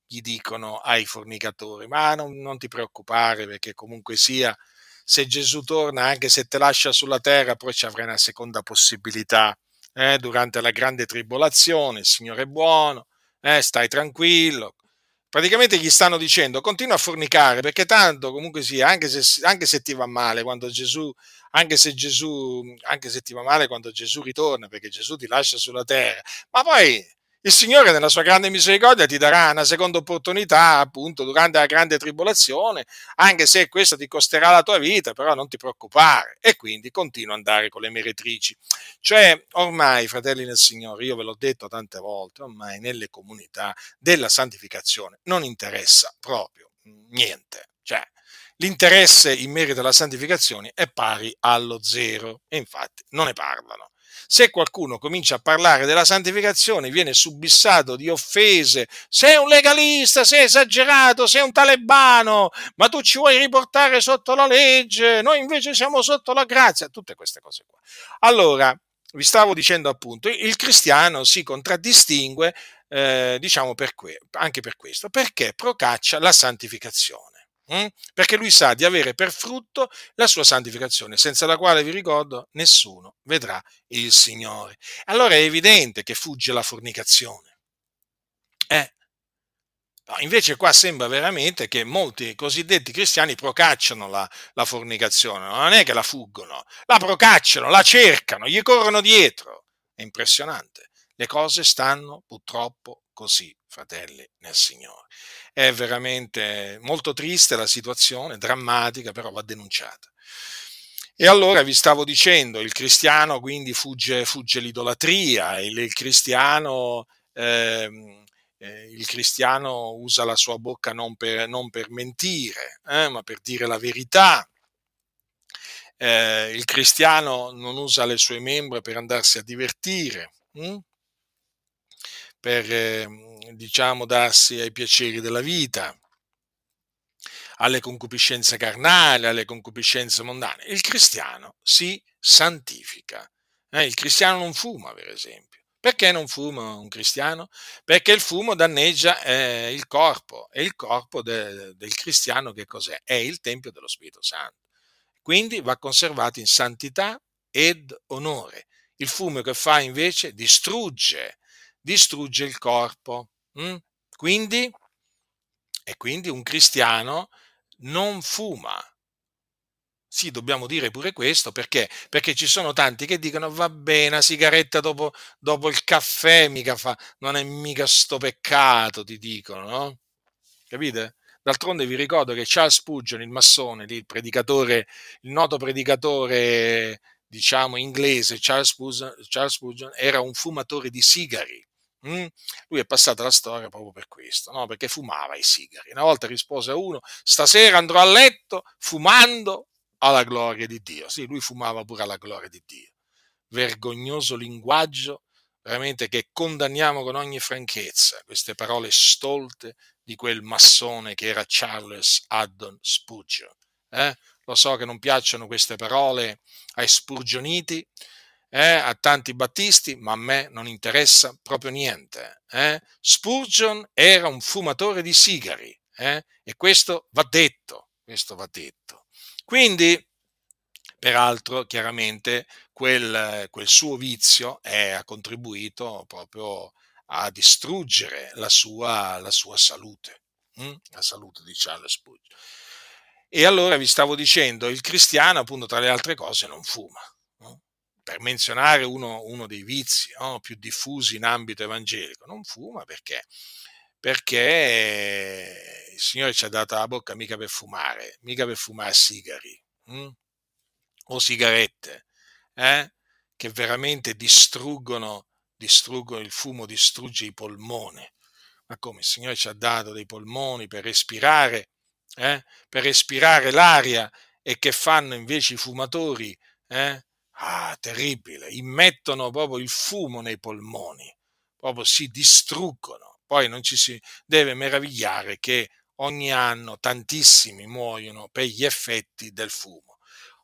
gli dicono ai fornicatori, ma non, non ti preoccupare perché comunque sia, se Gesù torna, anche se te lascia sulla terra, poi ci avrai una seconda possibilità. Eh, durante la grande tribolazione, il Signore è buono, eh, stai tranquillo. Praticamente gli stanno dicendo continua a fornicare perché tanto comunque sia, anche se, anche se ti va male quando Gesù, anche se Gesù, anche se ti va male quando Gesù ritorna, perché Gesù ti lascia sulla terra, ma poi il Signore nella sua grande misericordia ti darà una seconda opportunità appunto durante la grande tribolazione, anche se questo ti costerà la tua vita, però non ti preoccupare e quindi continua ad andare con le meretrici. Cioè ormai, fratelli nel Signore, io ve l'ho detto tante volte, ormai nelle comunità della santificazione non interessa proprio niente. Cioè, l'interesse in merito alla santificazione è pari allo zero e infatti non ne parlano se qualcuno comincia a parlare della santificazione, viene subissato di offese, sei un legalista, sei esagerato, sei un talebano, ma tu ci vuoi riportare sotto la legge, noi invece siamo sotto la grazia, tutte queste cose qua. Allora, vi stavo dicendo appunto, il cristiano si contraddistingue, eh, diciamo, per que- anche per questo, perché procaccia la santificazione. Mm? Perché lui sa di avere per frutto la sua santificazione, senza la quale, vi ricordo, nessuno vedrà il Signore. Allora è evidente che fugge la fornicazione. Eh. No, invece qua sembra veramente che molti cosiddetti cristiani procacciano la, la fornicazione, non è che la fuggono, la procacciano, la cercano, gli corrono dietro. È impressionante. Le cose stanno purtroppo così, fratelli nel Signore. È veramente molto triste la situazione, drammatica, però va denunciata. E allora vi stavo dicendo, il cristiano quindi fugge, fugge l'idolatria, il, il, cristiano, eh, eh, il, cristiano, usa la sua bocca non per, non per mentire, eh, ma per dire la verità. Eh, il cristiano non usa le sue membra per andarsi a divertire. Hm? Per ehm, diciamo darsi ai piaceri della vita, alle concupiscenze carnali, alle concupiscenze mondane. Il cristiano si santifica. Eh, il cristiano non fuma, per esempio. Perché non fuma un cristiano? Perché il fumo danneggia eh, il corpo e il corpo de, del cristiano che cos'è? È il Tempio dello Spirito Santo. Quindi va conservato in santità ed onore. Il fumo che fa invece distrugge distrugge il corpo. Mm? Quindi, e quindi un cristiano non fuma. Sì, dobbiamo dire pure questo perché? Perché ci sono tanti che dicono va bene, la sigaretta dopo, dopo il caffè mica fa, non è mica sto peccato, ti dicono, no? Capite? D'altronde vi ricordo che Charles Spurgeon, il massone, il predicatore, il noto predicatore, diciamo, inglese, Charles Spurgeon, Charles Spurgeon era un fumatore di sigari. Mm? Lui è passato la storia proprio per questo, no? perché fumava i sigari. Una volta rispose a uno, stasera andrò a letto fumando alla gloria di Dio. Sì, lui fumava pure alla gloria di Dio. Vergognoso linguaggio, veramente che condanniamo con ogni franchezza, queste parole stolte di quel massone che era Charles Haddon Spurgeon. Eh? Lo so che non piacciono queste parole ai spurgioniti, eh, a tanti battisti, ma a me non interessa proprio niente. Eh. Spurgeon era un fumatore di sigari eh, e questo va detto, questo va detto. Quindi, peraltro, chiaramente quel, quel suo vizio ha contribuito proprio a distruggere la sua, la sua salute, hm? la salute di Charles Spurgeon. E allora vi stavo dicendo, il cristiano, appunto, tra le altre cose, non fuma per menzionare uno, uno dei vizi no, più diffusi in ambito evangelico, non fuma perché? Perché il Signore ci ha dato la bocca mica per fumare, mica per fumare sigari hm? o sigarette, eh? che veramente distruggono, distruggono il fumo, distrugge i polmoni. Ma come il Signore ci ha dato dei polmoni per respirare, eh? per respirare l'aria e che fanno invece i fumatori? Eh? Ah, terribile, immettono proprio il fumo nei polmoni, proprio si distruggono. Poi non ci si deve meravigliare che ogni anno tantissimi muoiono per gli effetti del fumo.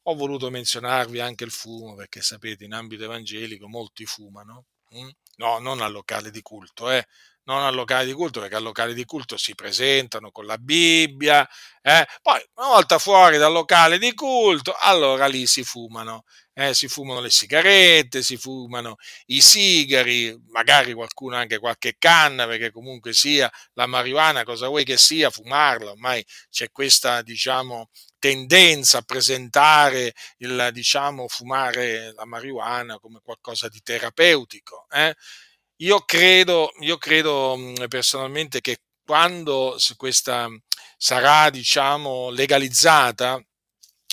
Ho voluto menzionarvi anche il fumo perché sapete in ambito evangelico molti fumano, hm? no, non al locale di culto, eh, non al locale di culto, perché al locale di culto si presentano con la Bibbia, eh? poi una volta fuori dal locale di culto, allora lì si fumano, eh? si fumano le sigarette, si fumano i sigari, magari qualcuno anche qualche canna, perché comunque sia la marijuana, cosa vuoi che sia, fumarla, ormai c'è questa, diciamo, tendenza a presentare il, diciamo, fumare la marijuana come qualcosa di terapeutico. Eh? Io credo, io credo personalmente che quando questa sarà, diciamo, legalizzata,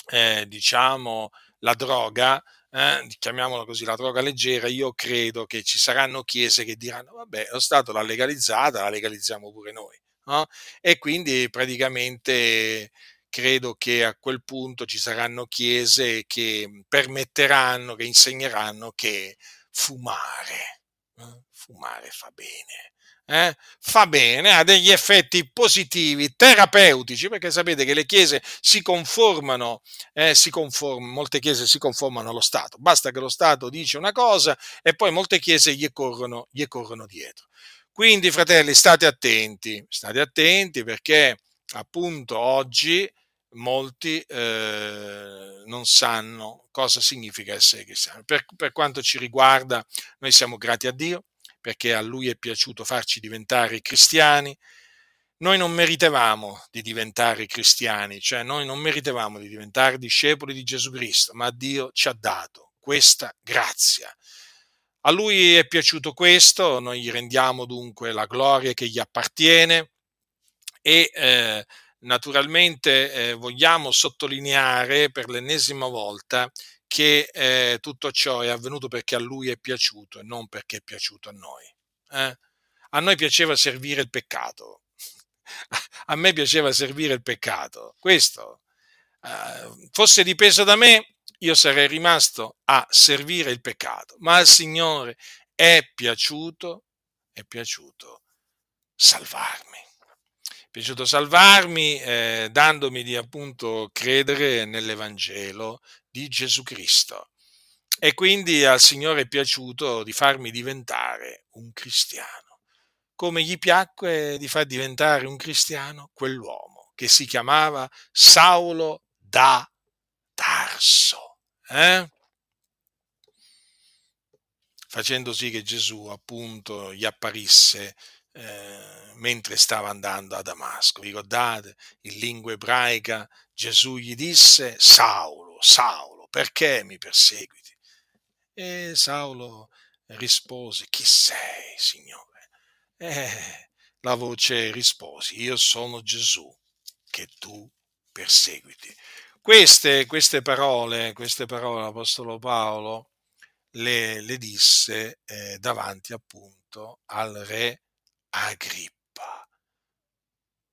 eh, diciamo, la droga, eh, chiamiamola così, la droga leggera, io credo che ci saranno chiese che diranno, vabbè, lo Stato l'ha legalizzata, la legalizziamo pure noi. No? E quindi praticamente credo che a quel punto ci saranno chiese che permetteranno, che insegneranno che fumare eh, fumare fa bene. Eh? Fa bene, ha degli effetti positivi, terapeutici, perché sapete che le chiese si conformano, eh, si conformano, molte chiese si conformano allo Stato, basta che lo Stato dice una cosa e poi molte chiese gli corrono, gli corrono dietro. Quindi, fratelli, state attenti, state attenti perché appunto oggi molti eh, non sanno cosa significa essere cristiani. Per, per quanto ci riguarda, noi siamo grati a Dio perché a Lui è piaciuto farci diventare cristiani. Noi non meritevamo di diventare cristiani, cioè noi non meritevamo di diventare discepoli di Gesù Cristo, ma Dio ci ha dato questa grazia. A Lui è piaciuto questo, noi gli rendiamo dunque la gloria che gli appartiene e eh, naturalmente eh, vogliamo sottolineare per l'ennesima volta che eh, tutto ciò è avvenuto perché a lui è piaciuto e non perché è piaciuto a noi. Eh? A noi piaceva servire il peccato. a me piaceva servire il peccato. Questo. Eh, fosse dipeso da me, io sarei rimasto a servire il peccato. Ma al Signore è piaciuto, è piaciuto salvarmi piaciuto salvarmi eh, dandomi di appunto credere nell'Evangelo di Gesù Cristo. E quindi al Signore è piaciuto di farmi diventare un cristiano. Come gli piacque di far diventare un cristiano quell'uomo che si chiamava Saulo da Tarso. Eh? Facendo sì che Gesù appunto gli apparisse eh, mentre stava andando a Damasco. Ricordate? In lingua ebraica Gesù gli disse, Saulo, Saulo, perché mi perseguiti? E Saulo rispose, chi sei, Signore? E la voce rispose, io sono Gesù che tu perseguiti. Queste, queste parole, queste parole l'Apostolo Paolo le, le disse eh, davanti appunto al re Agrippa,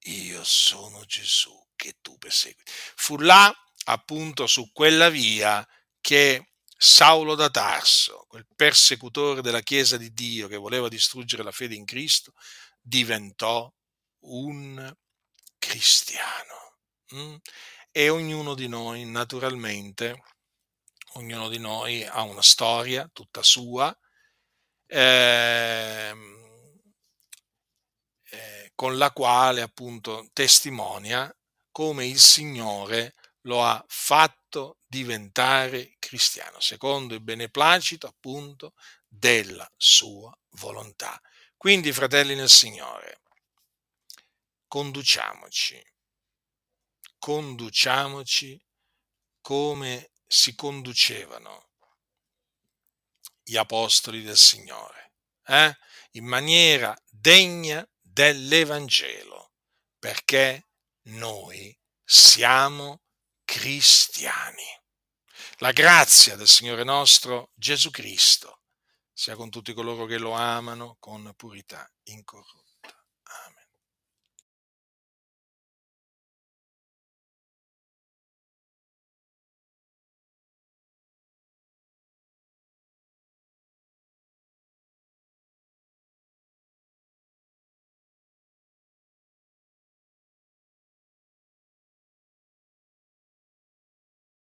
io sono Gesù che tu persegui. Fu là, appunto, su quella via che Saulo da Tarso, quel persecutore della Chiesa di Dio che voleva distruggere la fede in Cristo, diventò un cristiano. Mm? E ognuno di noi, naturalmente, ognuno di noi ha una storia tutta sua. Eh, con la quale appunto testimonia come il Signore lo ha fatto diventare cristiano, secondo il beneplacito appunto della sua volontà. Quindi, fratelli nel Signore, conduciamoci, conduciamoci come si conducevano gli apostoli del Signore, eh? in maniera degna dell'Evangelo, perché noi siamo cristiani. La grazia del Signore nostro Gesù Cristo sia con tutti coloro che lo amano con purità incorrotta.